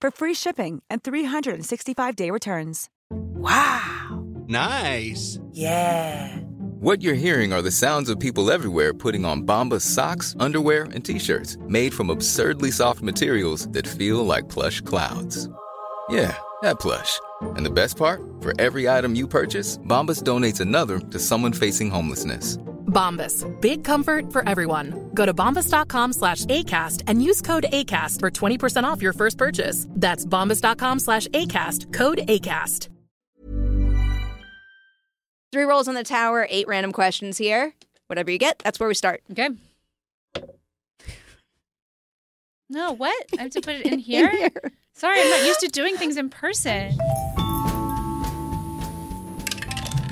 for free shipping and 365-day returns. Wow. Nice. Yeah. What you're hearing are the sounds of people everywhere putting on Bombas socks, underwear, and t-shirts made from absurdly soft materials that feel like plush clouds. Yeah, that plush. And the best part? For every item you purchase, Bombas donates another to someone facing homelessness. Bombas. Big comfort for everyone. Go to bombas.com slash ACAST and use code ACAST for 20% off your first purchase. That's bombas.com slash ACAST. Code ACAST. Three rolls on the tower, eight random questions here. Whatever you get, that's where we start. Okay. No, what? I have to put it in here? Sorry, I'm not used to doing things in person.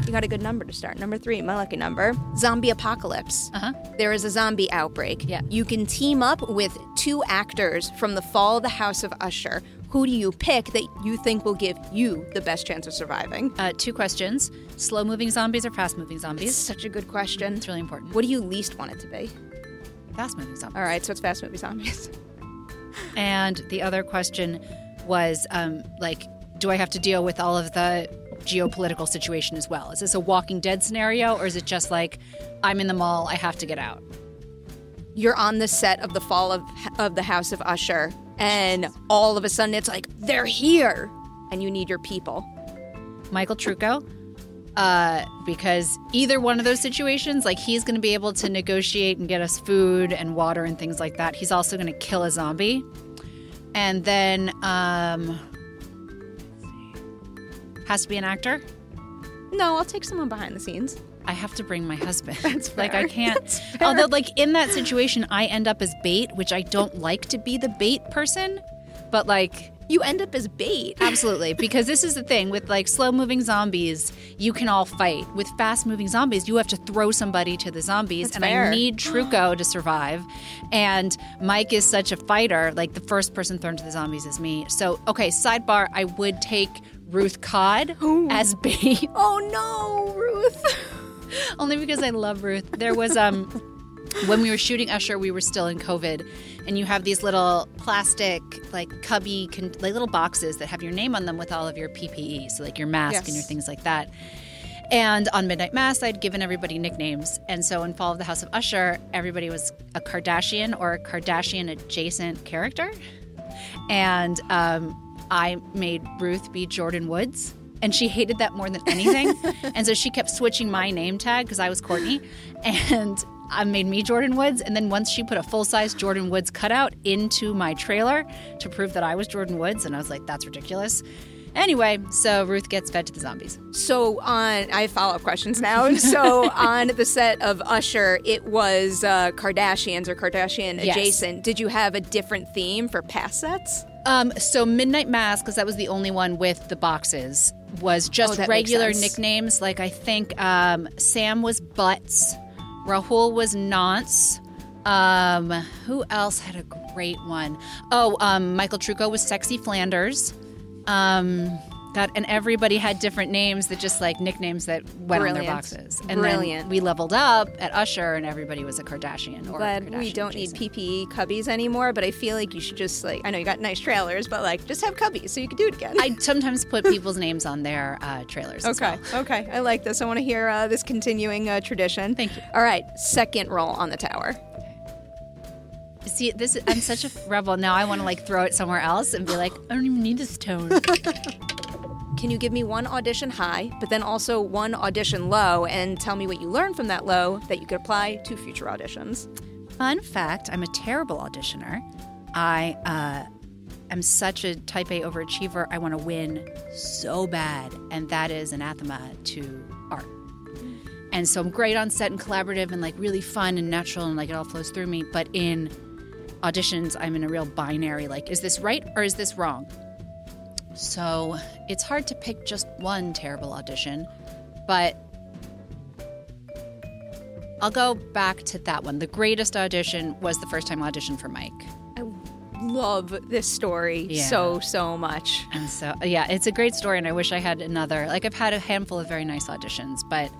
You got a good number to start. Number three, my lucky number. Zombie apocalypse. Uh huh. There is a zombie outbreak. Yeah. You can team up with two actors from the fall of the House of Usher. Who do you pick that you think will give you the best chance of surviving? Uh, two questions slow moving zombies or fast moving zombies? such a good question. It's really important. What do you least want it to be? Fast moving zombies. All right, so it's fast moving zombies. And the other question was um, like, do I have to deal with all of the geopolitical situation as well? Is this a Walking Dead scenario, or is it just like I'm in the mall, I have to get out? You're on the set of the fall of of the House of Usher, and all of a sudden it's like they're here, and you need your people. Michael Trucco. Uh, because either one of those situations, like he's going to be able to negotiate and get us food and water and things like that. He's also going to kill a zombie, and then um, has to be an actor. No, I'll take someone behind the scenes. I have to bring my husband. That's like I can't. Fair. Although, like in that situation, I end up as bait, which I don't like to be the bait person. But like, You end up as bait. absolutely, because this is the thing with like slow moving zombies, you can all fight. With fast moving zombies, you have to throw somebody to the zombies, That's and fair. I need Trucco to survive. And Mike is such a fighter. Like the first person thrown to the zombies is me. So okay, sidebar, I would take Ruth Codd as bait. Oh no, Ruth. only because I love Ruth. There was um when we were shooting Usher, we were still in COVID, and you have these little plastic like cubby con- like little boxes that have your name on them with all of your PPE, so like your mask Yes. and your things like that. And on Midnight Mass, I'd given everybody nicknames. And so in Fall of the House of Usher, everybody was a Kardashian or a Kardashian adjacent character. And um, I made Ruth be Jordyn Woods. And she hated that more than anything. and so she kept switching my name tag because I was Courtney. And I made me Jordyn Woods. And then once she put a full size Jordyn Woods cutout into my trailer to prove that I was Jordyn Woods, and I was like, that's ridiculous. Anyway, so Ruth gets fed to the zombies. So on, I have follow up questions now. So on the set of Usher, it was uh, Kardashians or Kardashian Yes. adjacent. Did you have a different theme for past sets? Um, so Midnight Mass, because that was the only one with the boxes, was Oh, just makes regular nicknames. Like I think um, Sam was Butts, Rahul was Nonce. Um, who else had a great one? Oh, um, Michael Trucco was Sexy Flanders. Um, And everybody had different names that just like nicknames that went on their boxes. And Brilliant. then we leveled up at Usher, and everybody was a Kardashian. Or Glad we Kardashian don't need. PPE cubbies anymore, but I feel like you should just like I know you got nice trailers, but like just have cubbies so you can do it again. I sometimes put people's names on their uh, trailers. Okay, well. okay. I like this. I want to hear uh, this continuing uh, tradition. Thank you. All right, second roll on the tower. See, this I'm such a rebel now. I want to like throw it somewhere else and be like, I don't even need this tone. can you give me one audition high, but then also one audition low, and tell me what you learned from that low that you could apply to future auditions? Fun fact I'm a terrible auditioner. I uh, am such a type A overachiever. I want to win so bad, and that is anathema to art. And so I'm great on set and collaborative and like really fun and natural and like it all flows through me. But in auditions, I'm in a real binary like, is this right or is this wrong? So it's hard to pick just one terrible audition, but I'll go back to that one. The greatest audition was the first time I auditioned for Mike. I love this story Yeah. so, so much. And so, yeah, it's a great story, and I wish I had another. Like, I've had a handful of very nice auditions, but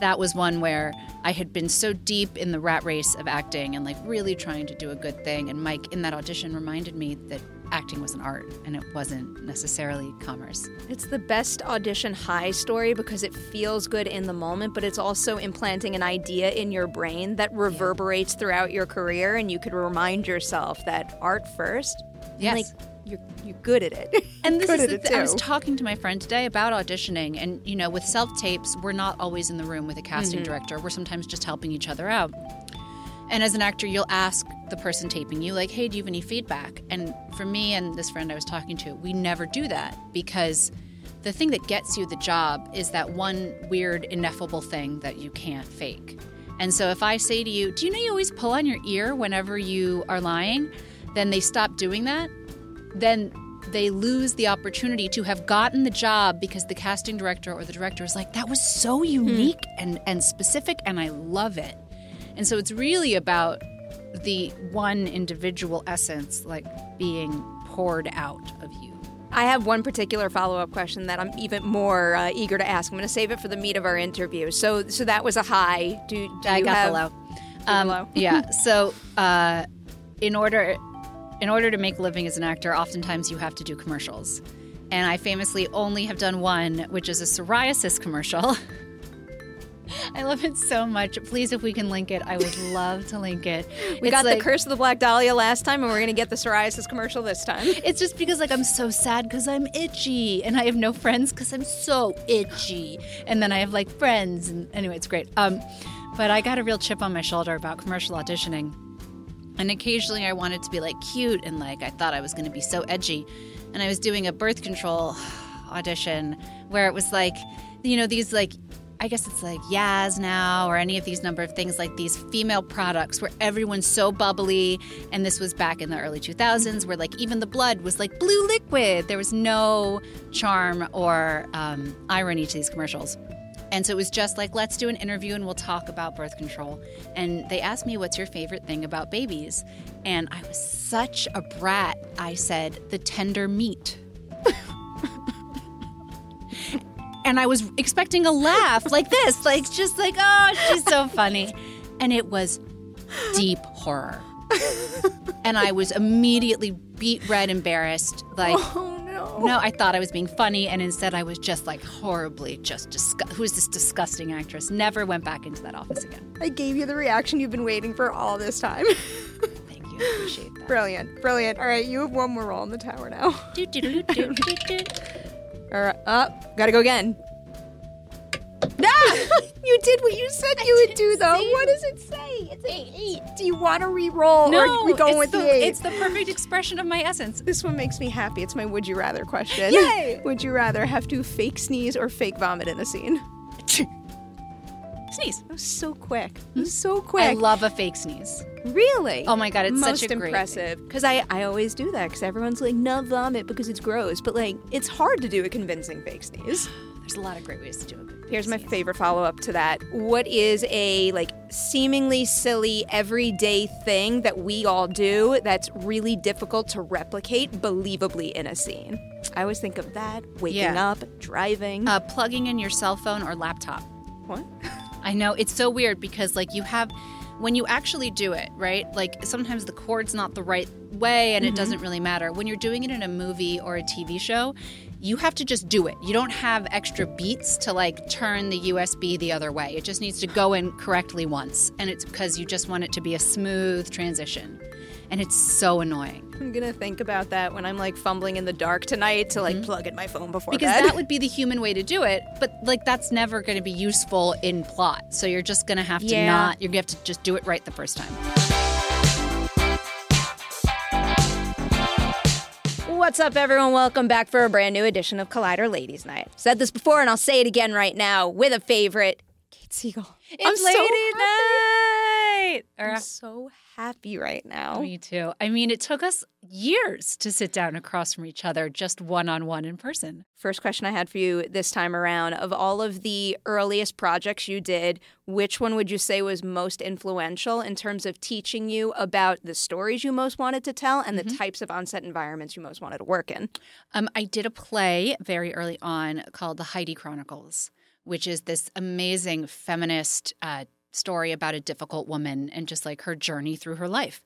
that was one where I had been so deep in the rat race of acting and like really trying to do a good thing. And Mike, in that audition, reminded me that acting was an art and it wasn't necessarily commerce. It's the best audition high story because it feels good in the moment, but it's also implanting an idea in your brain that reverberates throughout your career, and you could remind yourself that art first. Yes. Like, you're, you're good at it. And this is the th- I was talking to my friend today about auditioning, and you know, with self tapes, we're not always in the room with a casting mm-hmm. director. We're sometimes just helping each other out. And as an actor, you'll ask the person taping you, like, "Hey, do you have any feedback?" And for me and this friend I was talking to, we never do that because the thing that gets you the job is that one weird, ineffable thing that you can't fake. And so if I say to you, "Do you know you always pull on your ear whenever you are lying?" Then they stop doing that then they lose the opportunity to have gotten the job because the casting director or the director is like, that was so hmm. unique and, and specific, and I love it. And so it's really about the one individual essence, like being poured out of you. I have one particular follow-up question that I'm even more uh, eager to ask. I'm going to save it for the meat of our interview. So, so that was a high. Do, do I you got have, the low. Um, low? yeah. So, uh, in order in order to make a living as an actor, oftentimes you have to do commercials. And I famously only have done one, which is a psoriasis commercial. I love it so much. Please, if we can link it, I would love to link it. We It's got like- the Curse of the Black Dahlia last time, and we're going to get the psoriasis commercial this time. It's just because like I'm so sad because I'm itchy, and I have no friends because I'm so itchy, and then I have like friends, and anyway, it's great. Um, but I got a real chip on my shoulder about commercial auditioning, and occasionally I wanted to be like cute and like I thought I was going to be so edgy, and I was doing a birth control audition where it was like, you know, these like I guess it's like Yaz now or any of these number of things like these female products where everyone's so bubbly. And this was back in the early 2000s where like even the blood was like blue liquid. There was no charm or um, irony to these commercials. And so it was just like, let's do an interview and we'll talk about birth control. And they asked me, what's your favorite thing about babies? And I was such a brat. I said, the tender meat. And I was expecting a laugh like this, like just like, oh, she's so funny. And it was deep horror. and I was immediately beet red, embarrassed. Like, Oh no. no, I thought I was being funny, and instead I was just like horribly just disgu- who's this disgusting actress? Never went back into that office again. I gave you the reaction you've been waiting for all this time. Thank you, I appreciate that. brilliant, brilliant. All right, you have one more roll in the tower now. Do, do, do, do, do, do. All right, up. Gotta go again. Ah! you did what you said you would do, though. What does it say? It's an eight. Do you want to re-roll, or are we going it's with the, the, eight? it's the perfect expression of my essence. This one makes me happy. It's my would you rather question. Yay! Would you rather have to fake sneeze or fake vomit in a scene? Sneeze. That was so quick. That was so quick. I love a fake sneeze. Really? Oh my God, it's Most such a great impressive. Because I, I always do that because everyone's like, no vomit because it's gross. But like, it's hard to do a convincing fake sneeze. There's a lot of great ways to do it. Here's my favorite follow up to that. What is a like seemingly silly everyday thing that we all do that's really difficult to replicate believably in a scene? I always think of that waking Yeah. up, driving. Uh, plugging in your cell phone or laptop. what? I know it's so weird because like you have when you actually do it, right? Like sometimes the cord's not the right way and it mm-hmm. doesn't really matter. When you're doing it in a movie or a TV show, you have to just do it. You don't have extra beats to like turn the USB the other way. It just needs to go in correctly once. And it's because you just want it to be a smooth transition. And it's so annoying. I'm gonna think about that when I'm like fumbling in the dark tonight to like plug in my phone before Mm-hmm. Because bed. that would be the human way to do it, but like that's never going to be useful in plot. So you're just to have to Yeah. not, you're to have to just do it right the first time. What's up, everyone? Welcome back for a brand new edition of Collider Ladies Night. Said this before, and I'll say it again right now with a favorite, Kate Siegel. It's I'm so lady happy. night. Or- I'm so happy right now. Me too. I mean, it took us years to sit down across from each other, just one on one in person. First question I had for you this time around of all of the earliest projects you did, which one would you say was most influential in terms of teaching you about the stories you most wanted to tell and the types of on-set environments you most wanted to work in? Um, I did a play very early on called The Heidi Chronicles, which is this amazing feminist uh, story about a difficult woman and just like her journey through her life.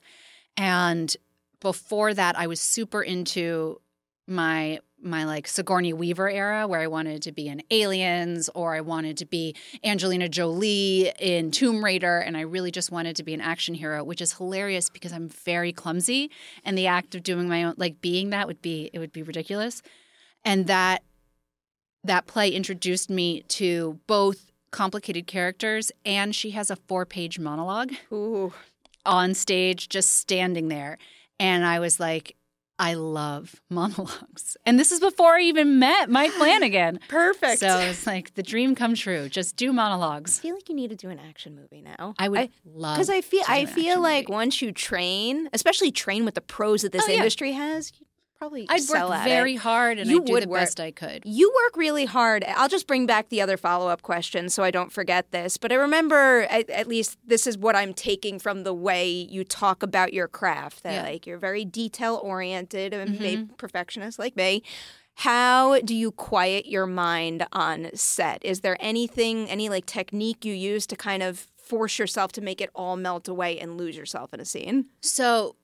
And before that, I was super into my my like Sigourney Weaver era where I wanted to be in Aliens or I wanted to be Angelina Jolie in Tomb Raider. And I really just wanted to be an action hero which is hilarious because I'm very clumsy. And the act of doing my own like being that would be it would be ridiculous. And that that play introduced me to both complicated characters and she has a four-page monologue Ooh. on stage just standing there and I was like I love monologues. And this is before I even met Mike Flanagan. Perfect. So it's like the dream come true. Just do monologues. I feel like you need to do an action movie now. I would love because I feel I feel like movie. once you train, especially train with the pros that this Oh, yeah. industry has, you probably I'd work at very it. hard and You I'd do the work- best I could. You work really hard. I'll just bring back the other follow up question so I don't forget this. But I remember, at, at least this is what I'm taking from the way you talk about your craft. That Yeah. like you're very detail oriented and Mm-hmm. perfectionist like me. How do you quiet your mind on set? Is there anything, any like technique you use to kind of force yourself to make it all melt away and lose yourself in a scene? So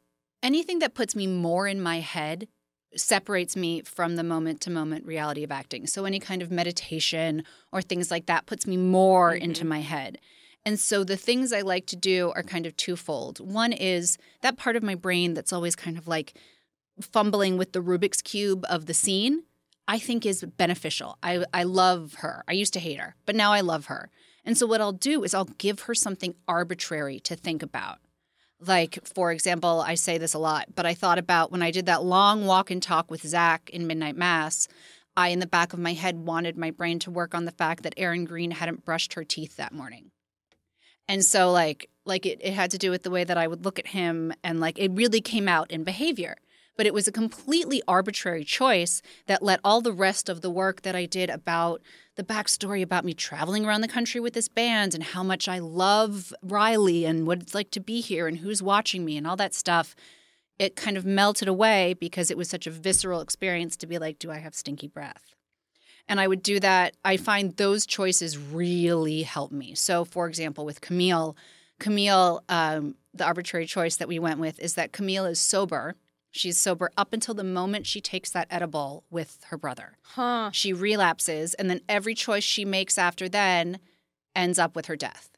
anything that puts me more in my head separates me from the moment to moment reality of acting. So any kind of meditation or things like that puts me more mm-hmm. into my head. And so the things I like to do are kind of twofold. One is that part of my brain that's always kind of like fumbling with the Rubik's cube of the scene, I think is beneficial. I I love her. I used to hate her, but now I love her. And so what I'll do is I'll give her something arbitrary to think about. Like, for example, I say this a lot, but I thought about when I did that long walk and talk with Zach in Midnight Mass, I, in the back of my head, wanted my brain to work on the fact that Erin Green hadn't brushed her teeth that morning. And so, like, like it, it had to do with the way that I would look at him, and like it really came out in behavior. But it was a completely arbitrary choice that let all the rest of the work that I did about the backstory about me traveling around the country with this band and how much I love Riley and what it's like to be here and who's watching me and all that stuff. It kind of melted away because it was such a visceral experience to be like, do I have stinky breath? And I would do that. I find those choices really help me. So, for example, with Camille, Camille, um, the arbitrary choice that we went with is that Camille is sober. She's sober up until the moment she takes that edible with her brother. Huh. She relapses, and then every choice she makes after then ends up with her death.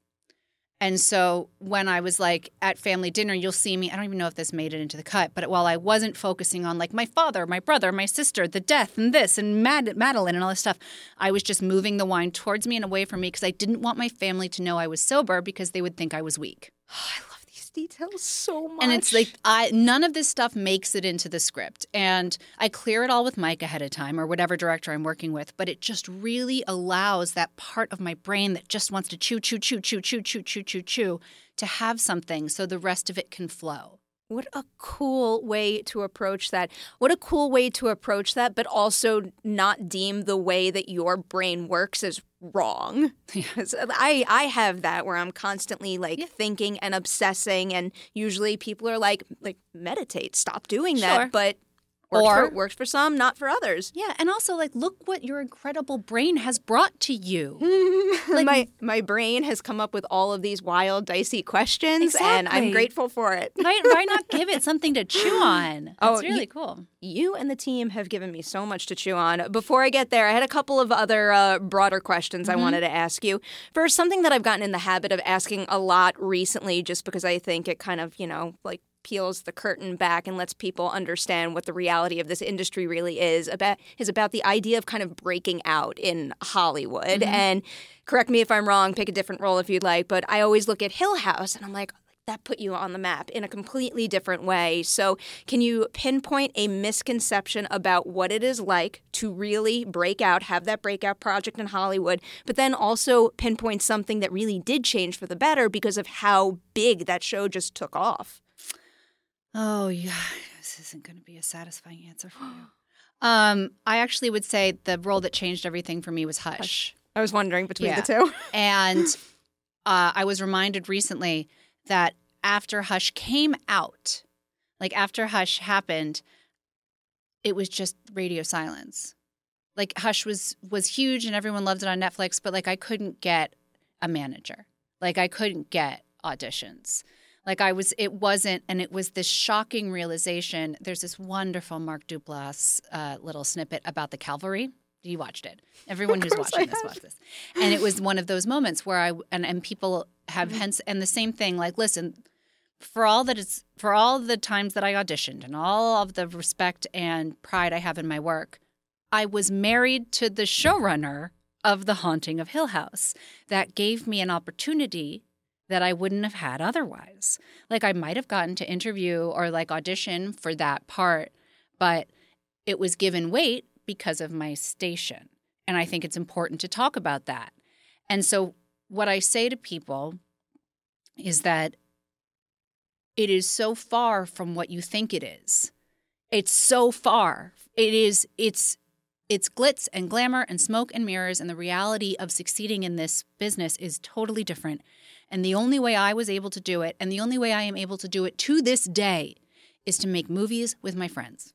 And so when I was like at family dinner, you'll see me. I don't even know if this made it into the cut, but while I wasn't focusing on like my father, my brother, my sister, the death, and this, and Mad- Madeline, and all this stuff, I was just moving the wine towards me and away from me because I didn't want my family to know I was sober because they would think I was weak. I love these details so much. And it's like I none of this stuff makes it into the script. And I clear it all with Mike ahead of time or whatever director I'm working with, but it just really allows that part of my brain that just wants to chew chew chew chew chew chew chew chew chew to have something so the rest of it can flow. What a cool way to approach that. What a cool way to approach that, but also not deem the way that your brain works as wrong. 'Cause I, I have that where I'm constantly like thinking and obsessing and usually people are like like meditate, stop doing that. Sure. But works, Or- for, works for some, not for others. Yeah, and also like look what your incredible brain has brought to you. like, my my brain has come up with all of these wild, dicey questions, and I'm grateful for it. why, why not give it something to chew on? Oh, It's really you- cool. You and the team have given me so much to chew on. Before I get there, I had a couple of other uh, broader questions I wanted to ask you. First, something that I've gotten in the habit of asking a lot recently, just because I think it kind of, you know, like peels the curtain back and lets people understand what the reality of this industry really is about is about the idea of kind of breaking out in Hollywood. Mm-hmm. And correct me if I'm wrong, pick a different role if you'd like, but I always look at Hill House and I'm like that put you on the map in a completely different way. So, can you pinpoint a misconception about what it is like to really break out, have that breakout project in Hollywood, but then also pinpoint something that really did change for the better because of how big that show just took off? Oh, yeah. This isn't going to be a satisfying answer for you. Um, I actually would say the role that changed everything for me was Hush. I was wondering between Yeah. the two. And uh, I was reminded recently that after Hush came out, like after Hush happened, it was just radio silence. Like Hush was was huge and everyone loved it on Netflix, but like I couldn't get a manager. Like I couldn't get auditions. Like I was, it wasn't, and it was this shocking realization. There's this wonderful Mark Duplass uh, little snippet about the Calvary. You watched it. Everyone who's watching this watched this, and it was one of those moments where I and and people have hence and the same thing. Like, listen, for all that it's for all the times that I auditioned and all of the respect and pride I have in my work, I was married to the showrunner of The Haunting of Hill House. That gave me an opportunity that I wouldn't have had otherwise. Like I might have gotten to interview or like audition for that part, but it was given weight because of my station. And I think it's important to talk about that. And so what I say to people is that it is so far from what you think it is. It's so far. It is it's it's glitz and glamour and smoke and mirrors and the reality of succeeding in this business is totally different. And the only way I was able to do it and the only way I am able to do it to this day is to make movies with my friends.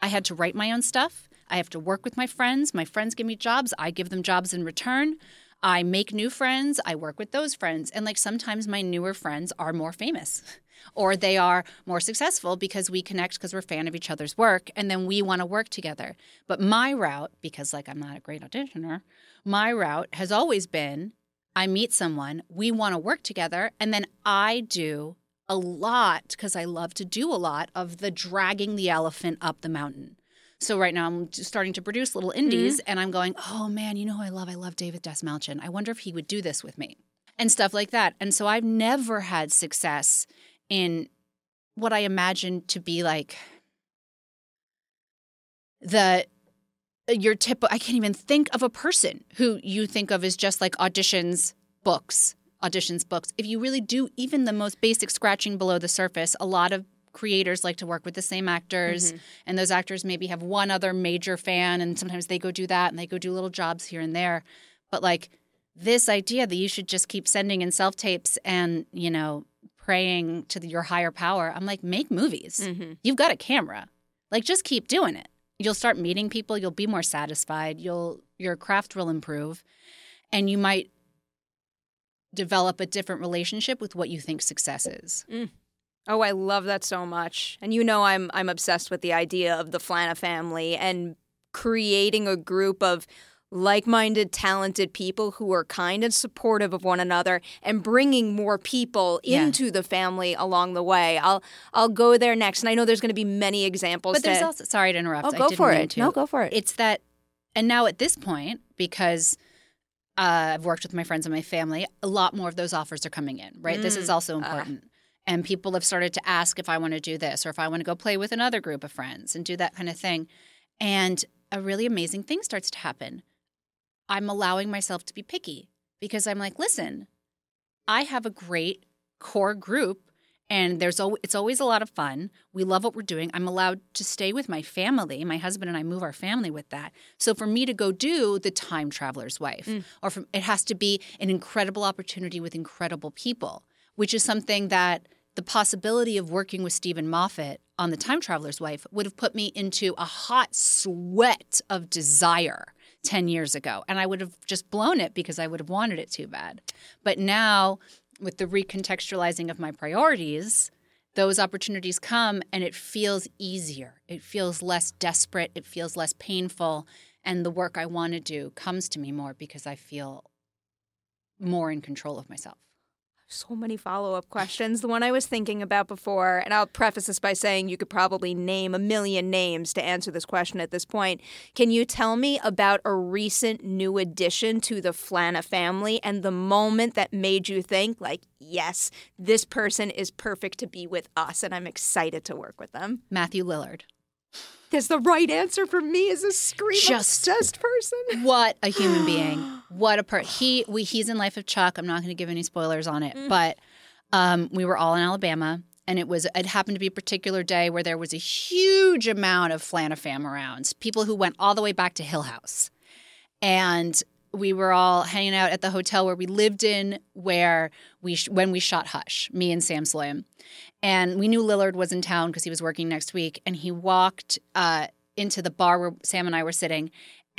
I had to write my own stuff. I have to work with my friends. My friends give me jobs. I give them jobs in return. I make new friends. I work with those friends. And like sometimes my newer friends are more famous or they are more successful because we connect because we're a fan of each other's work and then we want to work together. But my route, because like I'm not a great auditioner, my route has always been I meet someone, we want to work together, and then I do a lot because I love to do a lot of the dragging the elephant up the mountain. So right now I'm starting to produce little indies mm-hmm. and I'm going, "Oh man, you know who I love? I love David Dastmalchian. I wonder if he would do this with me." And stuff like that. And so I've never had success in what I imagine to be like the your tip I can't even think of a person who you think of as just like auditions books, auditions books. If you really do even the most basic scratching below the surface, a lot of creators like to work with the same actors mm-hmm. and those actors maybe have one other major fan and sometimes they go do that and they go do little jobs here and there. But like this idea that you should just keep sending in self tapes and, you know, praying to the, your higher power. I'm like, make movies. Mm-hmm. You've got a camera. Like, just keep doing it. You'll start meeting people. You'll be more satisfied. You'll your craft will improve, and you might develop a different relationship with what you think success is. Mm. Oh, I love that so much. And you know I'm I'm obsessed with the idea of the Flana family and creating a group of like-minded talented people who are kind and supportive of one another and bringing more people Yeah. into the family along the way. I'll I'll go there next. And I know there's going to be many examples But there's to- also sorry to interrupt. Oh, go for it. No, go for it. It's that, and now at this point, because uh, I've worked with my friends and my family, a lot more of those offers are coming in. Right, this is Mm. also important. And people have started to ask if I want to do this or if I want to go play with another group of friends and do that kind of thing. And a really amazing thing starts to happen. I'm allowing myself to be picky because I'm like, listen, I have a great core group and there's al- it's always a lot of fun. We love what we're doing. I'm allowed to stay with my family. My husband and I move our family with that. So for me to go do the time traveler's wife mm. or from, it has to be an incredible opportunity with incredible people, which is something that the possibility of working with Steven Moffat on the time traveler's wife would have put me into a hot sweat of desire 10 years ago and I would have just blown it because I would have wanted it too bad. But now with the recontextualizing of my priorities, those opportunities come and it feels easier. It feels less desperate, it feels less painful and the work I want to do comes to me more because I feel more in control of myself. So many follow up questions. The one I was thinking about before, and I'll preface this by saying you could probably name a million names to answer this question at this point. Can you tell me about a recent new addition to the Flana family and the moment that made you think, like, yes, this person is perfect to be with us, and I'm excited to work with them? Matthew Lillard. That's the right answer for me as a scream Just- obsessed person. What a human being. What a per he we he's in Life of Chuck. I'm not going to give any spoilers on it, but um, we were all in Alabama and it was it happened to be a particular day where there was a huge amount of Flanafam around. People who went all the way back to Hill House. And we were all hanging out at the hotel where we lived in where we sh- when we shot Hush, me and Sam Sloyan. And we knew Lillard was in town because he was working next week and he walked uh, into the bar where Sam and I were sitting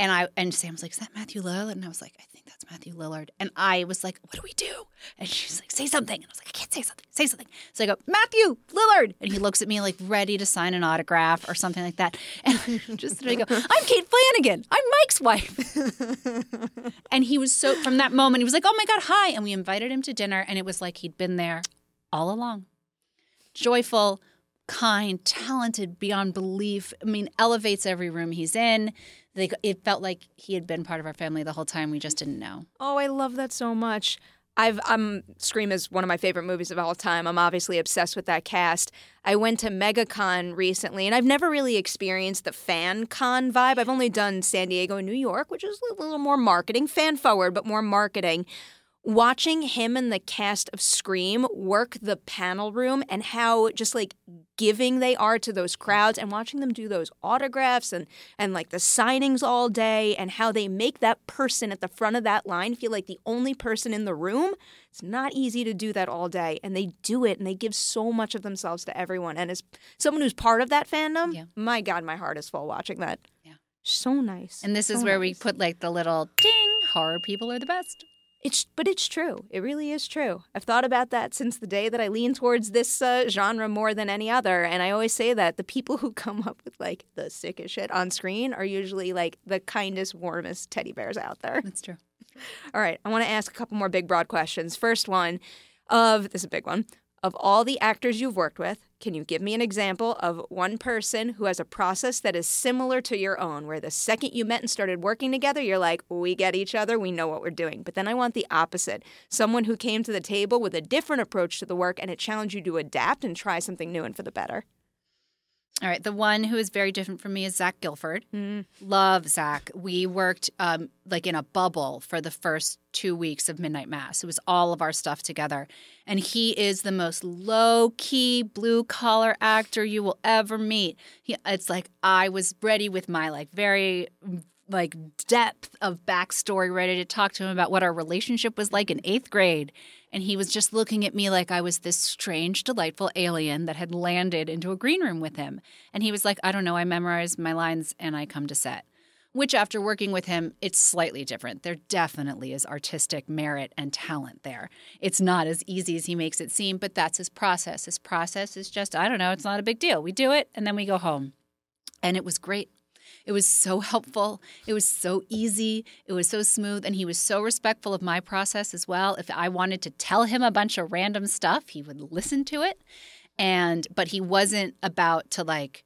and I and Sam was like, "Is that Matthew Lillard?" And I was like, "I think that's Matthew Lillard." And I was like, "What do we do?" And she's like, "Say something." And I was like, "I can't say something. Say something." So I go, "Matthew Lillard," and he looks at me like ready to sign an autograph or something like that. And just I go, "I'm Kate Flanagan. I'm Mike's wife." and he was so from that moment he was like, "Oh my god, hi!" And we invited him to dinner, and it was like he'd been there all along. Joyful, kind, talented beyond belief. I mean, elevates every room he's in. Like it felt like he had been part of our family the whole time. We just didn't know. Oh, I love that so much. I've I'm Scream is one of my favorite movies of all time. I'm obviously obsessed with that cast. I went to MegaCon recently, and I've never really experienced the fan con vibe. I've only done San Diego and New York, which is a little more marketing, fan forward, but more marketing. Watching him and the cast of Scream work the panel room and how just like giving they are to those crowds and watching them do those autographs and and like the signings all day and how they make that person at the front of that line feel like the only person in the room it's not easy to do that all day and they do it and they give so much of themselves to everyone and as someone who's part of that fandom Yeah. my god my heart is full watching that Yeah. so nice And this is So where we put like the little ding horror people are the best. It's but it's true. It really is true. I've thought about that since the day that I lean towards this uh, genre more than any other, and I always say that the people who come up with like the sickest shit on screen are usually like the kindest, warmest teddy bears out there. That's true. All right, I want to ask a couple more big, broad questions. First one of this is a big one. Of all the actors you've worked with, can you give me an example of one person who has a process that is similar to your own, where the second you met and started working together, you're like, we get each other, we know what we're doing. But then I want the opposite someone who came to the table with a different approach to the work and it challenged you to adapt and try something new and for the better. All right. The one who is very different from me is Zach Gilford. Love Zach. We worked um, like in a bubble for the first two weeks of Midnight Mass. It was all of our stuff together. And he is the most low key, blue collar actor you will ever meet. He, it's like I was ready with my like very like depth of backstory, ready to talk to him about what our relationship was like in eighth grade. And he was just looking at me like I was this strange, delightful alien that had landed into a green room with him. And he was like, I don't know, I memorize my lines and I come to set. Which, after working with him, it's slightly different. There definitely is artistic merit and talent there. It's not as easy as he makes it seem, but that's his process. His process is just, I don't know, it's not a big deal. We do it and then we go home. And it was great. It was so helpful. It was so easy. It was so smooth. And he was so respectful of my process as well. If I wanted to tell him a bunch of random stuff, he would listen to it. And, but he wasn't about to like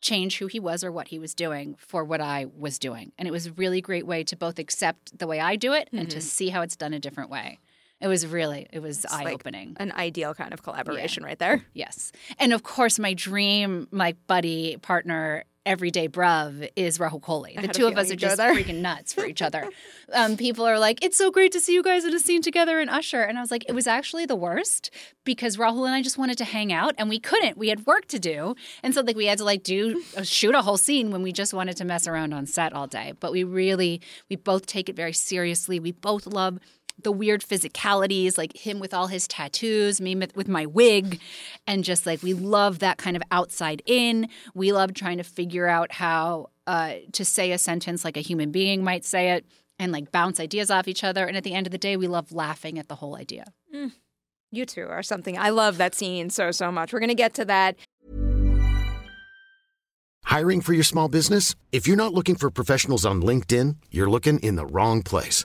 change who he was or what he was doing for what I was doing. And it was a really great way to both accept the way I do it and to mm-hmm. see how it's done a different way. It was really, it was eye like opening. An ideal kind of collaboration right there. Yes. And of course, my dream, my buddy, partner, everyday bruv is Rahul Kohli. The two of us are just freaking nuts for each other. um, people are like, it's so great to see you guys in a scene together in Usher. And I was like, it was actually the worst because Rahul and I just wanted to hang out and we couldn't. We had work to do. And so like we had to like do uh, shoot a whole scene when we just wanted to mess around on set all day. But we really, we both take it very seriously. We both love the weird physicalities, like him with all his tattoos, me with with my wig, and just like we love that kind of outside in. We love trying to figure out how uh, to say a sentence like a human being might say it, and like bounce ideas off each other. And at the end of the day, we love laughing at the whole idea. You two are something. I love that scene so, so much. We're going to get to that. Hiring for your small business? If you're not looking for professionals on LinkedIn, you're looking in the wrong place.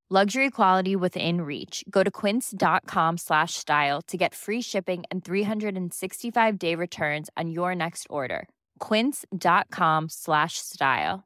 Luxury quality within reach. Go to quince.com slash style to get free shipping and 365-day returns on your next order. quince.com slash style.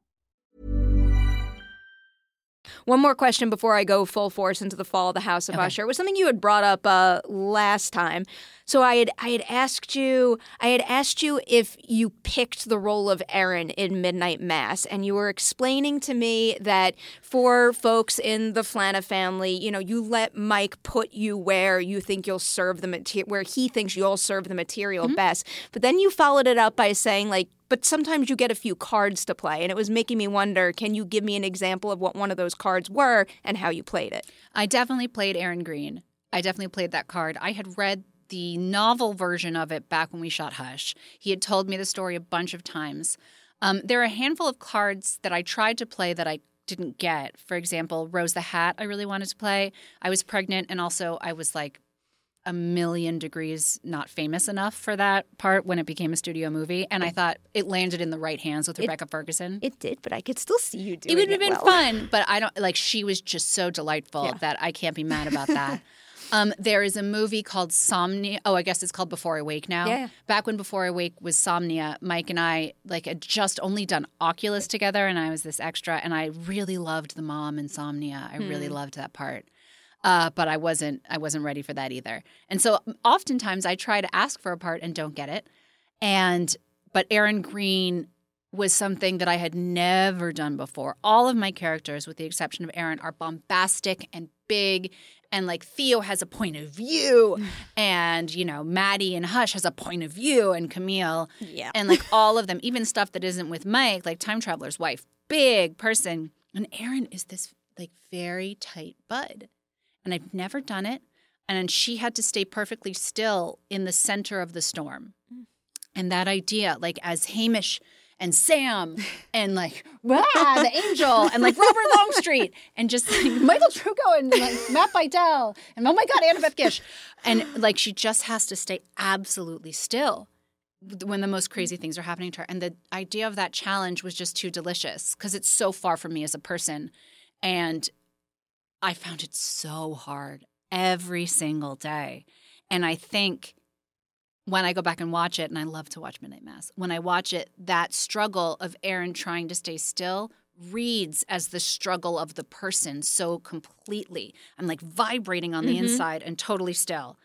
One more question before I go full force into the fall of the House of Okay. Usher. It was something you had brought up uh, last time. So I had I had asked you I had asked you if you picked the role of Erin in Midnight Mass, and you were explaining to me that for folks in the Flana family, you know, you let Mike put you where you think you'll serve the material, where he thinks you'll serve the material mm-hmm. best. But then you followed it up by saying like. But sometimes you get a few cards to play, and it was making me wonder can you give me an example of what one of those cards were and how you played it? I definitely played Erin Green. I definitely played that card. I had read the novel version of it back when we shot Hush. He had told me the story a bunch of times. Um, there are a handful of cards that I tried to play that I didn't get. For example, Rose the Hat, I really wanted to play. I was pregnant, and also I was like a million degrees not famous enough for that part when it became a studio movie. And I thought it landed in the right hands with Rebecca Ferguson. It did, but I could still see you doing it It would have been well. fun, but I don't like. She was just so delightful Yeah. that I can't be mad about that. um, there is a movie called Somnia. Oh, I guess it's called Before I Wake now. Yeah. Back when Before I Wake was Somnia, Mike and I like had just only done Oculus together, and I was this extra, and I really loved the mom in Somnia. I really loved that part. Uh, but I wasn't I wasn't ready for that either. And so oftentimes I try to ask for a part and don't get it. And but Erin Green was something that I had never done before. All of my characters, with the exception of Erin, are bombastic and big. And like Theo has a point of view, and you know, Maddie and Hush has a point of view, and Camille. Yeah. And like all of them, even stuff that isn't with Mike, like Time Traveler's wife, big person. And Erin is this like very tight bud. And I've never done it. And then she had to stay perfectly still in the center of the storm. Mm. And that idea, like as Hamish and Sam and like rah, the angel and like Robert Longstreet and just like Michael Trucco and like Matt Biedel and oh my God, Annabeth Gish. And like she just has to stay absolutely still when the most crazy things are happening to her. And the idea of that challenge was just too delicious because it's so far from me as a person. And I found it so hard every single day. And I think when I go back and watch it, and I love to watch Midnight Mass, when I watch it, that struggle of Erin trying to stay still reads as the struggle of the person so completely. I'm like vibrating on the mm-hmm. inside and totally still.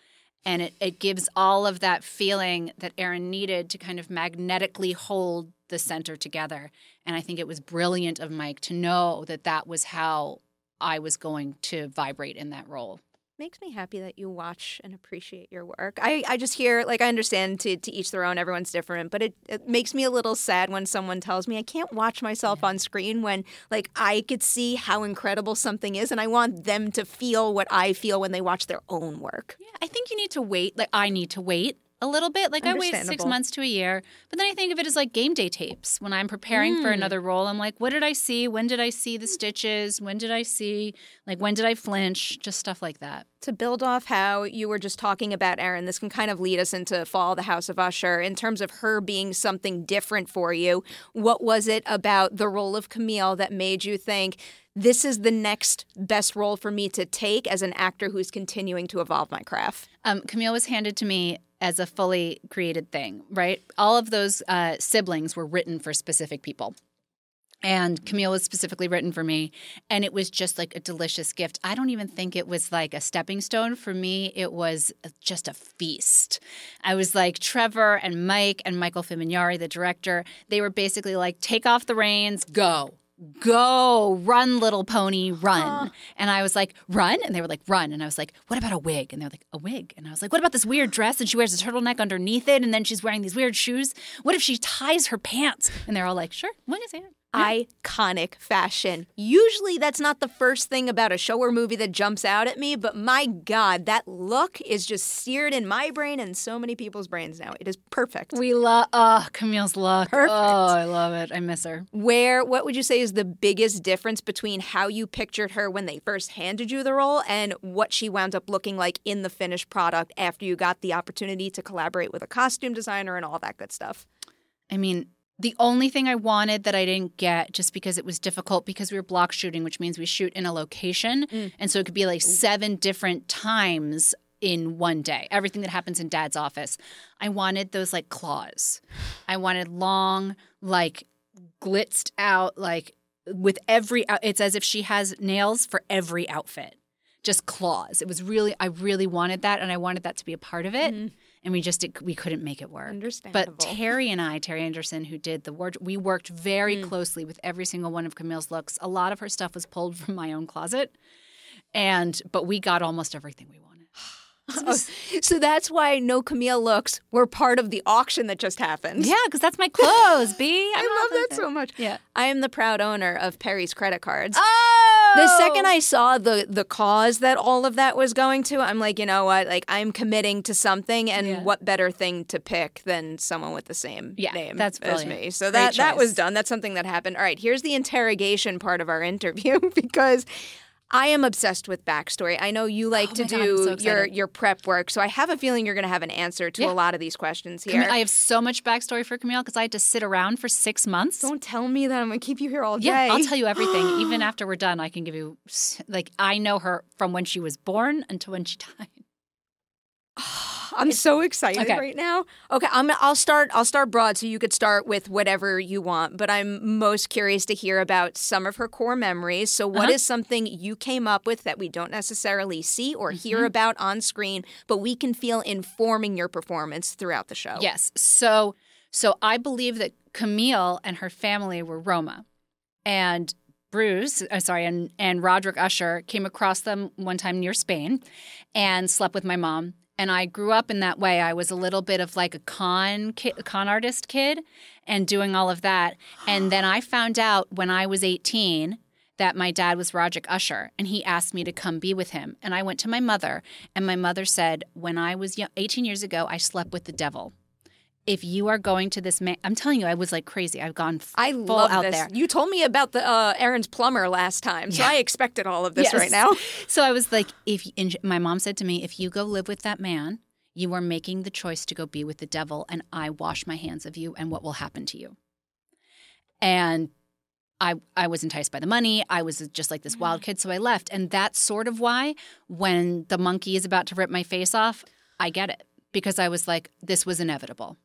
And it, it gives all of that feeling that Erin needed to kind of magnetically hold the center together. And I think it was brilliant of Mike to know that that was how I was going to vibrate in that role. Makes me happy that you watch and appreciate your work. I, I just hear, like, I understand to, to each their own, everyone's different, but it, it makes me a little sad when someone tells me I can't watch myself on screen when, like, I could see how incredible something is and I want them to feel what I feel when they watch their own work. Yeah, I think you need to wait. Like I need to wait a little bit. Like I wait six months to a year, but then I think of it as like game day tapes. When I'm preparing for another role, I'm like, what did I see? When did I see the stitches? When did I see? Like when did I flinch? Just stuff like that. To build off how you were just talking about Erin, this can kind of lead us into Fall of the House of Usher in terms of her being something different for you. What was it about the role of Camille that made you think this is the next best role for me to take as an actor who's continuing to evolve my craft? Um, Camille was handed to me as a fully created thing, right? All of those uh, siblings were written for specific people. And Camille was specifically written for me. And it was just like a delicious gift. I don't even think it was like a stepping stone. For me, it was just a feast. I was like Trevor and Mike and Michael Fimognari, the director, they were basically like, take off the reins, go. Go, run, little pony, run. And I was like, run? And they were like, run. And I was like, what about a wig? And they were like, a wig. And I was like, what about this weird dress? And she wears a turtleneck underneath it. And then she's wearing these weird shoes. What if she ties her pants? And they're all like, sure, wig is it. Iconic fashion. Usually that's not the first thing about a show or movie that jumps out at me, but my God, that look is just seared in my brain and so many people's brains now. It is perfect. We love, oh, Camille's look. Perfect. Oh, I love it. I miss her. Where, what would you say is the biggest difference between how you pictured her when they first handed you the role and what she wound up looking like in the finished product after you got the opportunity to collaborate with a costume designer and all that good stuff? I mean, the only thing I wanted that I didn't get just because it was difficult because we were block shooting, which means we shoot in a location. Mm. And so it could be like seven different times in one day, everything that happens in dad's office. I wanted those like claws. I wanted long, like glitzed out, like with every, it's as if she has nails for every outfit, just claws. It was really, I really wanted that. And I wanted that to be a part of it. Mm-hmm. And we just, did, we couldn't make it work. Understandable. But Terry and I, Terry Anderson, who did the wardrobe, we worked very mm. closely with every single one of Camille's looks. A lot of her stuff was pulled from my own closet, and but we got almost everything we wanted. Oh, so that's why No Camille looks were part of the auction that just happened. Yeah, because that's my clothes, B. I love that so much. Yeah. I am the proud owner of Perry's credit cards. Oh, The second I saw the the cause that all of that was going to, I'm like, you know what? Like I'm committing to something and Yeah. what better thing to pick than someone with the same Yeah, name that's as me. So Great that that was done. That's something that happened. All right, here's the interrogation part of our interview because I am obsessed with backstory. I know you like Oh to my God, do so your your prep work, so I have a feeling you're going to have an answer to Yeah. a lot of these questions here. I have so much backstory for Camille because I had to sit around for six months. Don't tell me that I'm going to keep you here all day. yeah, I'll tell you everything. Even after we're done, I can give you like I know her from when she was born until when she died. I'm so excited Okay. right now. Okay, I'm I'll start I'll start broad so you could start with whatever you want, but I'm most curious to hear about some of her core memories. So what is Uh-huh. something you came up with that we don't necessarily see or Mm-hmm. hear about on screen, but we can feel informing your performance throughout the show? Yes. So so I believe that Camille and her family were Roma. And Bruce, uh, sorry, and, and Roderick Usher came across them one time near Spain and slept with my mom. And I grew up in that way. I was a little bit of like a con ki- con artist kid and doing all of that. And then I found out when I was 18 that my dad was Roderick Usher and he asked me to come be with him. And I went to my mother and my mother said, "When I was young, 18 years ago, I slept with the devil." If you are going to this man, I'm telling you, I was like crazy. I've gone I full love out this. there. You told me about the uh, Erin's plumber last time, so I expected all of this Yes. right now. So I was like, if my mom said to me, if you go live with that man, you are making the choice to go be with the devil, and I wash my hands of you, and what will happen to you? And I I was enticed by the money. I was just like this wild kid, so I left, and that's sort of why when the monkey is about to rip my face off, I get it because I was like, this was inevitable.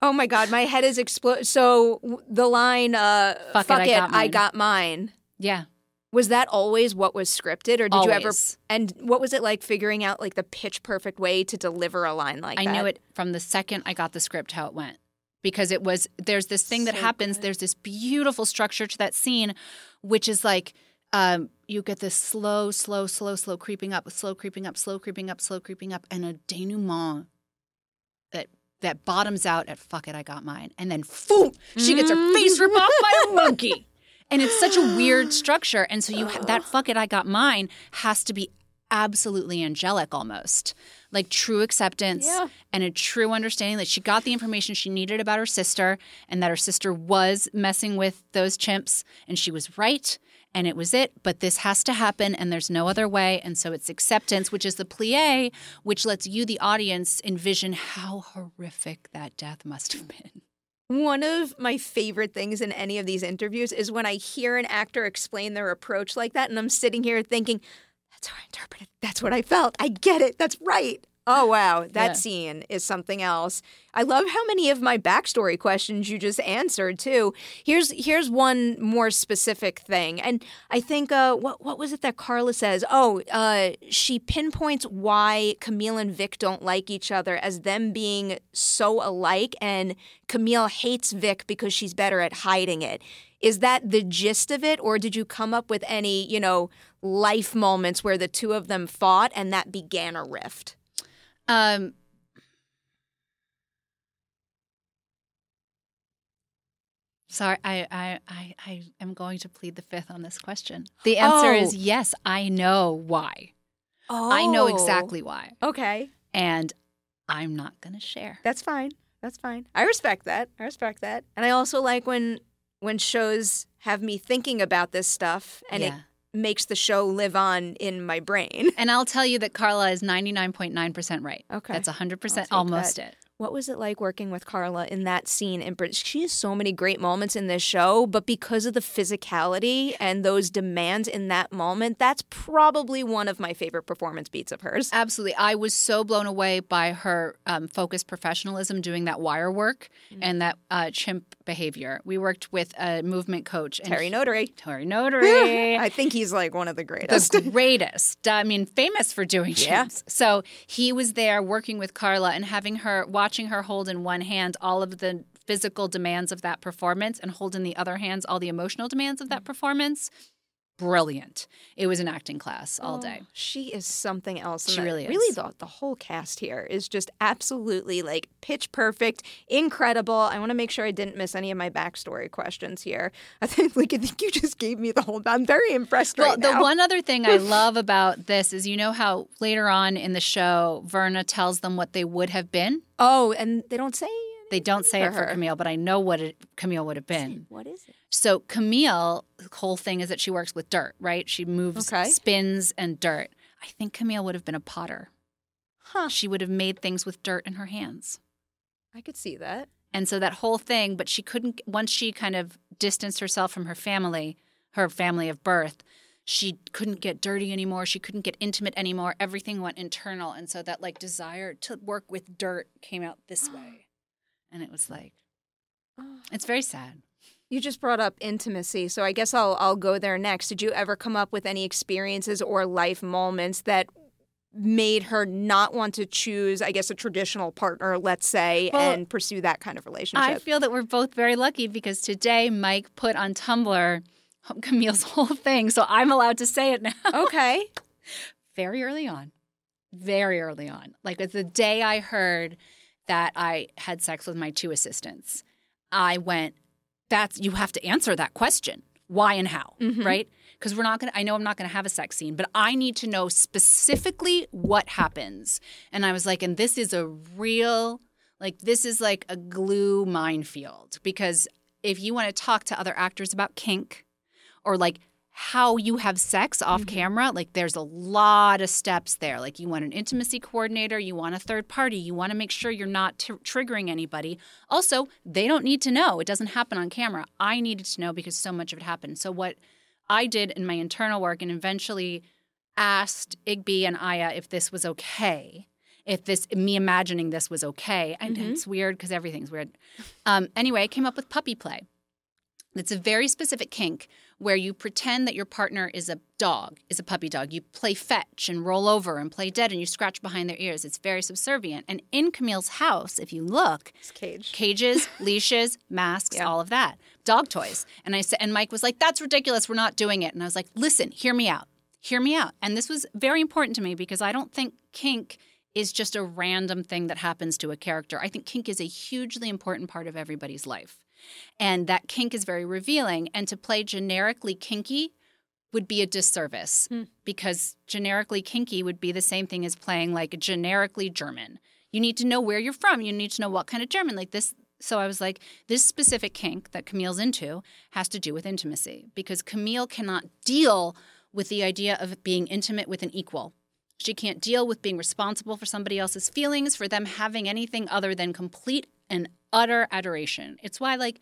Oh my god, my head is exploding. So the line uh Fuck it, I got I mine." got mine. Yeah, Was that always what was scripted, or did you ever? And what was it like figuring out like the pitch perfect way to deliver a line like I that? I knew it from the second I got the script how it went. Because it was there's this thing that So happens, good. there's this beautiful structure to that scene, which is like um, you get this slow, slow, slow, slow creeping up, slow creeping up, slow creeping up, slow creeping up, and a denouement that bottoms out at fuck it, I got mine. And then boom, she gets her mm-hmm. face ripped off by a monkey. And it's such a weird structure. And so you ha- that fuck it, I got mine has to be absolutely angelic almost. Like true acceptance Yeah. and a true understanding that she got the information she needed about her sister and that her sister was messing with those chimps and she was right and it was it. But this has to happen and there's no other way. And so it's acceptance, which is the plie, which lets you, the audience, envision how horrific that death must have been. One of my favorite things in any of these interviews is when I hear an actor explain their approach like that, and I'm sitting here thinking, "That's how I interpreted. That's what I felt. I get it. That's right." Oh wow, that Yeah. scene is something else. I love how many of my backstory questions you just answered too. Here's here's one more specific thing, and I think uh, what what was it that Carla says? Oh, uh, she pinpoints why Camille and Vic don't like each other as them being so alike, and Camille hates Vic because she's better at hiding it. Is that the gist of it, or did you come up with any you know life moments where the two of them fought and that began a rift? Um, sorry, I, I, I, I am going to plead the fifth on this question. The answer is Oh. yes. I know why. Oh. I know Oh. exactly why, Okay. and I'm not going to share. That's fine. That's fine. I respect that. I respect that. And I also like when when shows have me thinking about this stuff and Yeah. it makes the show live on in my brain. And I'll tell you that Carla is 99.9% right. Okay. That's 100% almost that. it. What was it like working with Carla in that scene? In Brit- she has so many great moments in this show, but because of the physicality and those demands in that moment, that's probably one of my favorite performance beats of hers. Absolutely. I was so blown away by her um, focused professionalism doing that wire work Mm-hmm. and that uh, chimp behavior. We worked with a movement coach. And Terry he- Notary. Terry Notary. I think he's like one of the greatest. the greatest. I mean, famous for doing Yeah. chimps. So he was there working with Carla and having her, watching her hold in one hand all of the physical demands of that performance and hold in the other hands all the emotional demands of that performance. Brilliant. It was an acting class all oh, day. Oh, She is something else. She really is. Really, the, the whole cast here is just absolutely like pitch perfect, incredible. I want to make sure I didn't miss any of my backstory questions here. I think, like, I think you just gave me the whole. I'm very impressed Well, right the one other thing I love about this is you know how later on in the show, Verna tells them what they would have been. oh, and they don't say. They don't say For it for her. Camille, but I know what it, Camille would have been. What is it? So Camille, the whole thing is that she works with dirt, right? She moves Okay. spins and dirt. I think Camille would have been a potter. Huh? She would have made things with dirt in her hands. I could see that. And so that whole thing, but she couldn't, once she kind of distanced herself from her family, her family of birth, she couldn't get dirty anymore. She couldn't get intimate anymore. Everything went internal. And so that like desire to work with dirt came out this way. And it was like, it's very sad. You just brought up intimacy, so I guess I'll I'll go there next. Did you ever come up with any experiences or life moments that made her not want to choose, I guess, a traditional partner, let's say, Well, and pursue that kind of relationship? I feel that we're both very lucky because today Mike put on Tumblr Camille's whole thing. So I'm allowed to say it now. okay. very early on, very early on. Like the day I heard that I had sex with my two assistants, I went, that's, you have to answer that question. Why and how, mm-hmm. right? Because we're not going to, I know I'm not going to have a sex scene, but I need to know specifically what happens. And I was like, and this is a real, like, this is like a glue minefield because if you want to talk to other actors about kink or like how you have sex off camera, like there's a lot of steps there. Like you want an intimacy coordinator, you want a third party, you want to make sure you're not t- triggering anybody. Also, they don't need to know. It doesn't happen on camera. I needed to know because so much of it happened. So what I did in my internal work and eventually asked Igby and Aya if this was okay. If this me imagining this was okay, and it's weird because everything's weird. Um, anyway, I came up with puppy play. It's a very specific kink where you pretend that your partner is a dog, is a puppy dog. You play fetch and roll over and play dead and you scratch behind their ears. It's very subservient. And in Camille's house, if you look, It's cage. cages, leashes, masks, Yeah. all of that, dog toys. And I said, and Mike was like, "That's ridiculous. We're not doing it." And I was like, "Listen, hear me out. Hear me out." And this was very important to me because I don't think kink is just a random thing that happens to a character. I think kink is a hugely important part of everybody's life. And that kink is very revealing. And to play generically kinky would be a disservice hmm. because generically kinky would be the same thing as playing like generically German. You need to know where you're from. You need to know what kind of German. Like this. So I was like, this specific kink that Camille's into has to do with intimacy because Camille cannot deal with the idea of being intimate with an equal. She can't deal with being responsible for somebody else's feelings, for them having anything other than complete and utter adoration. It's why, like,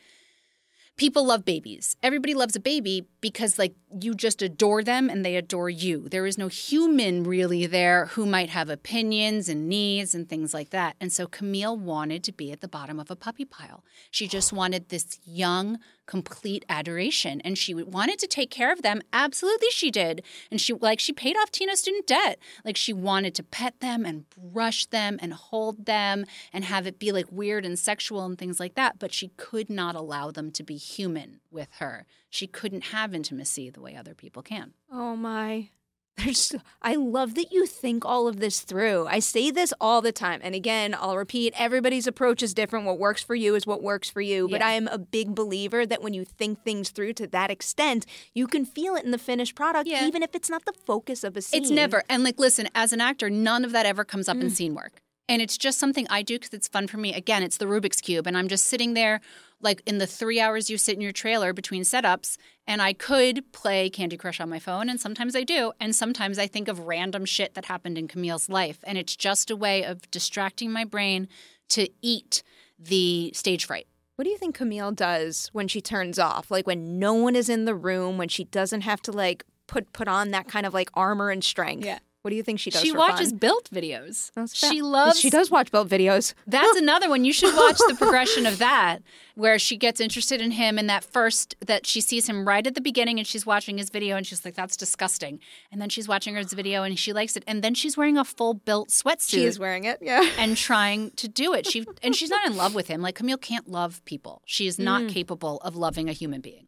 people love babies. Everybody loves a baby because like you just adore them and they adore you. There is no human really there who might have opinions and needs and things like that. And so Camille wanted to be at the bottom of a puppy pile. She just wanted this young complete adoration. And she wanted to take care of them. Absolutely she did. And she like she paid off tina's student debt. Like she wanted to pet them and brush them and hold them and have it be like weird and sexual and things like that. But she could not allow them to be human with her. She couldn't have intimacy the way other people can. Oh my. There's I love that you think all of this through. I say this all the time. And again, I'll repeat, everybody's approach is different. What works for you is what works for you. But I am a big believer that when you think things through to that extent, you can feel it in the finished product, Yeah. even if it's not the focus of a scene. It's never. And like, listen, as an actor, none of that ever comes up in mm. scene work. And it's just something I do because it's fun for me. Again, it's the Rubik's Cube. And I'm just sitting there, like in the three hours you sit in your trailer between setups. And I could play Candy Crush on my phone. And sometimes I do. And sometimes I think of random shit that happened in Camille's life. And it's just a way of distracting my brain to eat the stage fright. What do you think Camille does when she turns off? Like when no one is in the room, when she doesn't have to like put put on that kind of like armor and strength. Yeah. What do you think she does? She watches fun? Bill-T videos. She loves She does watch Bill-T videos. That's another one. You should watch the progression of that, where she gets interested in him and that first that she sees him right at the beginning and she's watching his video and she's like, that's disgusting. And then she's watching his video and she likes it. And then she's wearing a full Bill-T sweatsuit She is wearing it. Yeah. and trying to do it. She and she's not in love with him. Like Camille can't love people. She is not mm. capable of loving a human being.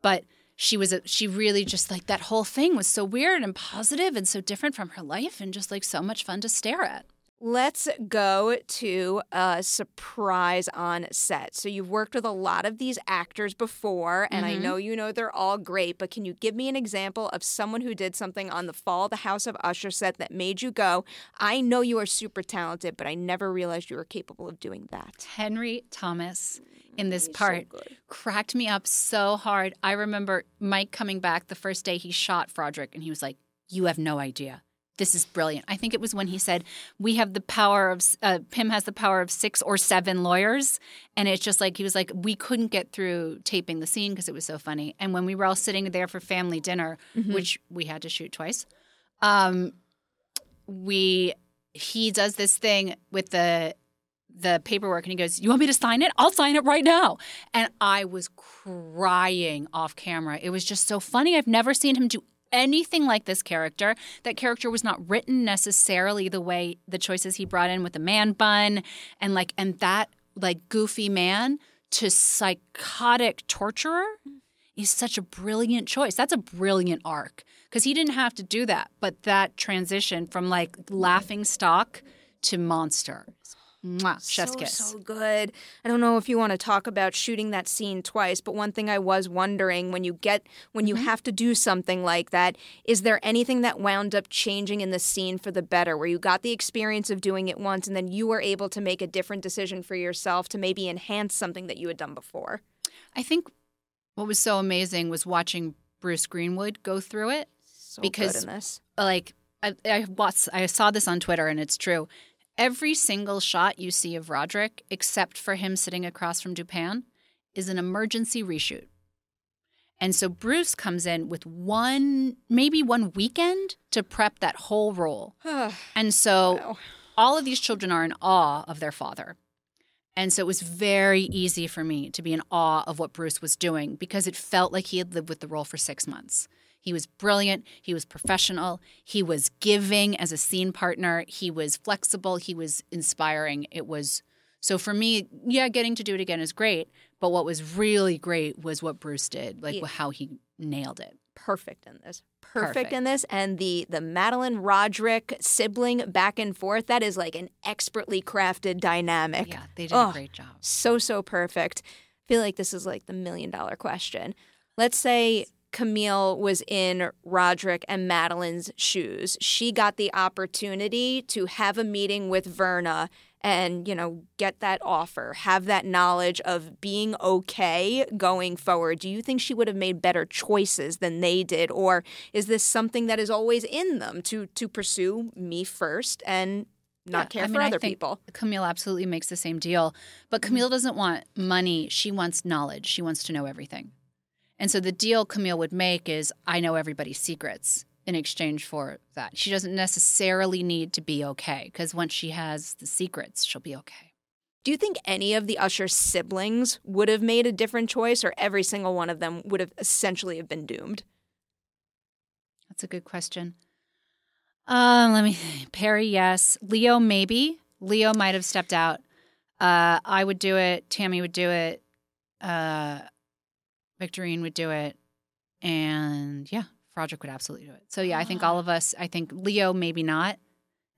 But she was a, she really just like that whole thing was so weird and positive and so different from her life and just like so much fun to stare at. Let's go to a surprise on set. So you've worked with a lot of these actors before, and I mm-hmm. know you know they're all great, but can you give me an example of someone who did something on the Fall the House of Usher set that made you go, I know you are super talented, but I never realized you were capable of doing that? Henry Thomas mm, in this part cracked me up so hard. I remember Mike coming back the first day he shot Froderick, and he was like, You have no idea. This is brilliant. I think it was when he said, We have the power of, uh, Pym has the power of six or seven lawyers. And it's just like, he was like, We couldn't get through taping the scene because it was so funny. And when we were all sitting there for family dinner, which we had to shoot twice, um, we, he does this thing with the, the paperwork and he goes, You want me to sign it? I'll sign it right now. And I was crying off camera. It was just so funny. I've never seen him do anything like this character. That character was not written necessarily the way the choices he brought in with the man bun and like, and that like goofy man to psychotic torturer is such a brilliant choice. That's a brilliant arc because he didn't have to do that. But that transition from like laughing stock to monster. Mwah, chef's so, kiss. So good. I don't know if you want to talk about shooting that scene twice, but one thing I was wondering when you get when you Mm-hmm. have to do something like that, is there anything that wound up changing in the scene for the better, where you got the experience of doing it once and then you were able to make a different decision for yourself to maybe enhance something that you had done before? I think what was so amazing was watching Bruce Greenwood go through it. So Because- good in this. Like I, I watched, I saw this on Twitter, and it's true. Every single shot you see of Roderick, except for him sitting across from Dupin, is an emergency reshoot. And so Bruce comes in with one, maybe one weekend to prep that whole role. And so Wow. all of these children are in awe of their father. And so it was very easy for me to be in awe of what Bruce was doing because it felt like he had lived with the role for six months. He was brilliant. He was professional. He was giving as a scene partner. He was flexible. He was inspiring. It was so for me, yeah, getting to do it again is great. But what was really great was what Bruce did, like Yeah. how he nailed it. perfect in this. Perfect, Perfect. in this. And the the Madeline Roderick sibling back and forth, that is like an expertly crafted dynamic. Yeah, they did Ugh. a great job. So, so perfect. I feel like this is like the million dollar question. Let's say Camille was in Roderick and Madeline's shoes. She got the opportunity to have a meeting with Verna and, you know, get that offer, have that knowledge of being okay going forward. Do you think she would have made better choices than they did? Or is this something that is always in them to to pursue me first and not Yeah, care I for mean, other think people. Camille absolutely makes the same deal, but mm-hmm. Camille doesn't want money. She wants knowledge. She wants to know everything. And so the deal Camille would make is I know everybody's secrets in exchange for that. She doesn't necessarily need to be okay because once she has the secrets, she'll be okay. Do you think any of the Usher siblings would have made a different choice, or every single one of them would have essentially have been doomed? That's a good question. Um, let me. Perry, yes. Leo, maybe. Leo might have stepped out. Uh, I would do it. Tammy would do it. Uh, Victorine would do it. And yeah, Froderick would absolutely do it. So yeah, I think ah. all of us, I think Leo, maybe not.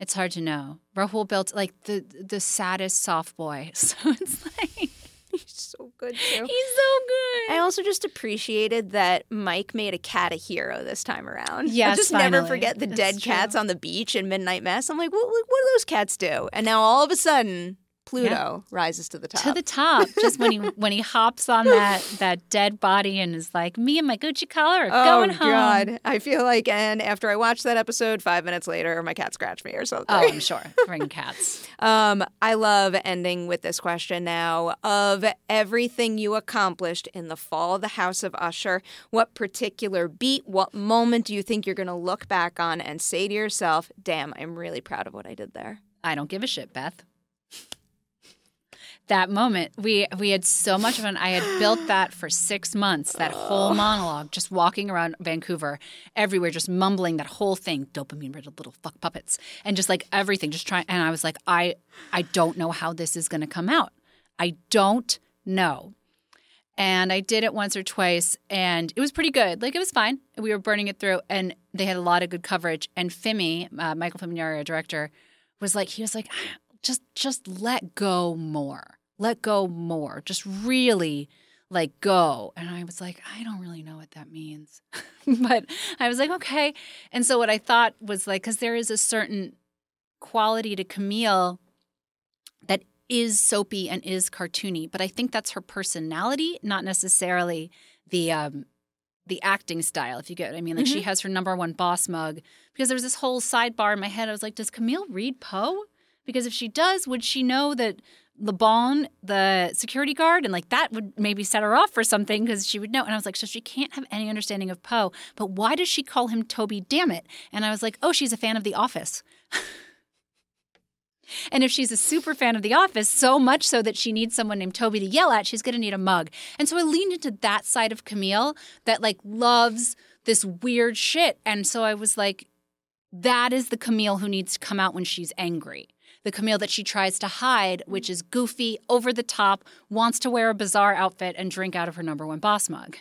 It's hard to know. Rahul built like the the saddest soft boy. So it's like He's so good too. he's so good. I also just appreciated that Mike made a cat a hero this time around. I'll Yes, just never forget the That's dead true. cats on the beach in Midnight Mass. I'm like, what, what do those cats do? And now all of a sudden, Pluto rises to the top. to the top. Just when he when he hops on that that dead body and is like, me and my Gucci collar are Oh going home. Oh God! I feel like, and after I watched that episode, five minutes later, my cat scratched me or something. Oh, I'm sure. Ring cats. Um, I love ending with this question now. Of everything you accomplished in the fall of the House of Usher, what particular beat, what moment do you think you're going to look back on and say to yourself, damn, I'm really proud of what I did there? I don't give a shit, Beth. That moment, we we had so much fun. I had built that for six months. That whole monologue, just walking around Vancouver, everywhere, just mumbling that whole thing. Dopamine riddled little fuck puppets, and just like everything, just trying. And I was like, I I don't know how this is going to come out. I don't know. And I did it once or twice, and it was pretty good. Like it was fine. We were burning it through, and they had a lot of good coverage. And Fimi, uh, Michael Fimognari, our director, was like, he was like, "Ah, just just let go more, let go more, just really like go. And I was like, I don't really know what that means, but I was like, okay. And so what I thought was like, because there is a certain quality to Camille that is soapy and is cartoony, but I think that's her personality, not necessarily the um the acting style, if you get what I mean. Like she has her number one boss mug. Because there was this whole sidebar in my head. I was like, does Camille read Poe? Because if she does, would she know that Le Bon, the security guard, and like that would maybe set her off for something because she would know. And I was like, so she can't have any understanding of Poe, but why does she call him Toby Dammit? And I was like, oh, she's a fan of The Office. And if she's a super fan of The Office, so much so that she needs someone named Toby to yell at, she's going to need a mug. And so I leaned into that side of Camille that like loves this weird shit. And so I was like, that is the Camille who needs to come out when she's angry. The Camille that she tries to hide, which is goofy, over the top, wants to wear a bizarre outfit and drink out of her number one boss mug.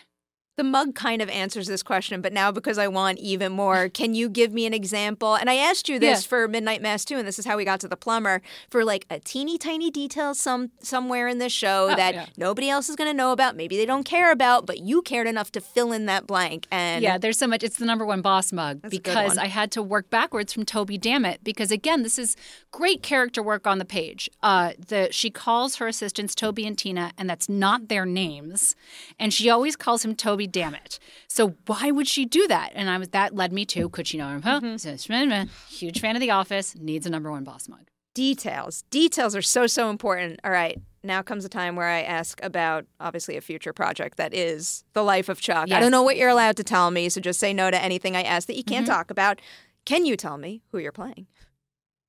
The mug kind of answers this question, but now because I want even more, can you give me an example? And I asked you this Yeah. for Midnight Mass too, and this is how we got to the plumber for like a teeny tiny detail some somewhere in this show Oh, that yeah. nobody else is going to know about, maybe they don't care about, but you cared enough to fill in that blank. And Yeah, there's so much. It's the number one boss mug That's because. I had to work backwards from Toby Dammit because again, this is great character work on the page. Uh, the she calls her assistants Toby and Tina, and that's not their names, and she always calls him Toby Dammit. So why would she do that? And I was that led me to could she know him? Mm-hmm. Huge fan of The Office, needs a number one boss mug. details. Details are so so important. All right. Now comes a time where I ask about obviously a future project that is the life of Chuck. I don't know what you're allowed to tell me, so just say no to anything I ask that you can't Mhm. talk about. Can you tell me who you're playing?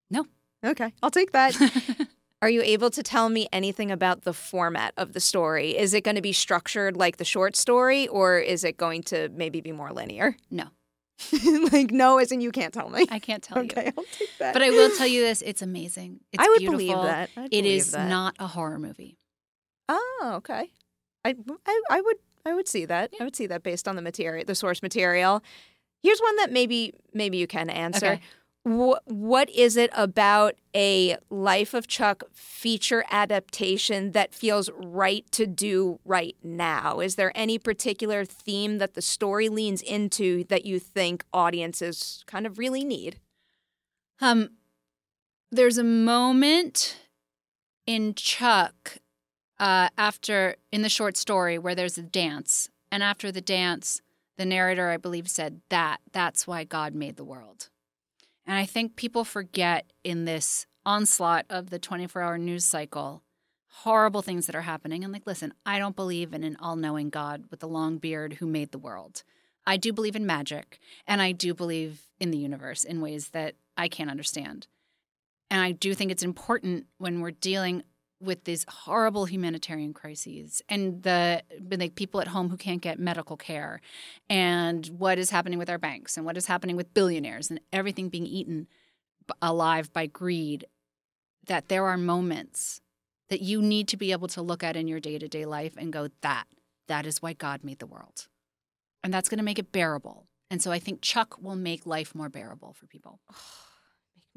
No. Okay, I'll take that. Are you able to tell me anything about the format of the story? Is it going to be structured like the short story or is it going to maybe be more linear? No, like no as in you can't tell me. I can't tell you. okay, I'll take that. But I will tell you this: it's amazing. It's I would beautiful. believe that. I'd It believe is that. not a horror movie. Oh, okay. I, I, I would I would see that. I would see that based on the material, the source material. Here's one that maybe maybe you can answer. Okay. Wh- what is it about a Life of Chuck feature adaptation that feels right to do right now? Is there any particular theme that the story leans into that you think audiences kind of really need? Um, there's a moment in Chuck uh, after in the short story where there's a dance, and after the dance, the narrator, I believe, said that that's why God made the world. And I think people forget in this onslaught of the 24 hour news cycle, horrible things that are happening. And like, listen, I don't believe in an all knowing God with a long beard who made the world. I do believe in magic and I do believe in the universe in ways that I can't understand. And I do think it's important when we're dealing with these horrible humanitarian crises and the people at home who can't get medical care and what is happening with our banks and what is happening with billionaires and everything being eaten alive by greed that there are moments that you need to be able to look at in your day-to-day life and go that that is why God made the world. And that's going to make it bearable. And so I think Chuck will make life more bearable for people.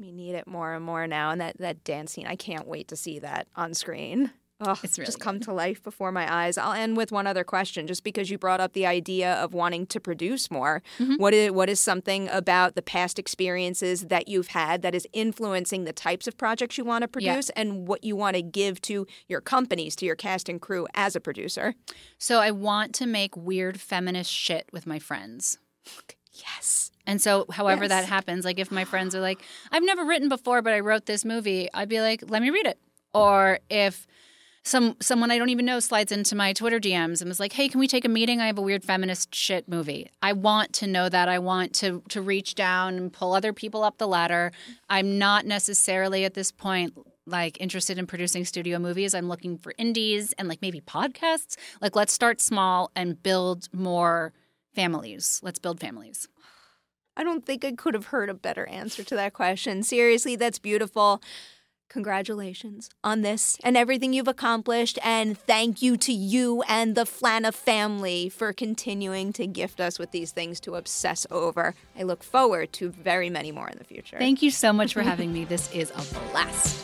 Me need it more and more now. And that that dance scene, I can't wait to see that on screen. Oh, it's really just come to life before my eyes. I'll end with one other question, just because you brought up the idea of wanting to produce more. Mm-hmm. What is what is something about the past experiences that you've had that is influencing the types of projects you want to produce Yeah. and what you want to give to your companies, to your cast and crew as a producer? So I want to make weird feminist shit with my friends. Yes. And so, however Yes. that happens, like if my friends are like, I've never written before, but I wrote this movie, I'd be like, let me read it. Or if some someone I don't even know slides into my Twitter DMs and was like, "Hey, can we take a meeting? I have a weird feminist shit movie." I want to know that. I want to to reach down and pull other people up the ladder. I'm not necessarily at this point like interested in producing studio movies. I'm looking for indies and like maybe podcasts. Like let's start small and build more families. Let's build families. I don't think I could have heard a better answer to that question. Seriously, that's beautiful. Congratulations on this and everything you've accomplished. And thank you to you and the Flana family for continuing to gift us with these things to obsess over. I look forward to very many more in the future. Thank you so much for having me. This is a blast.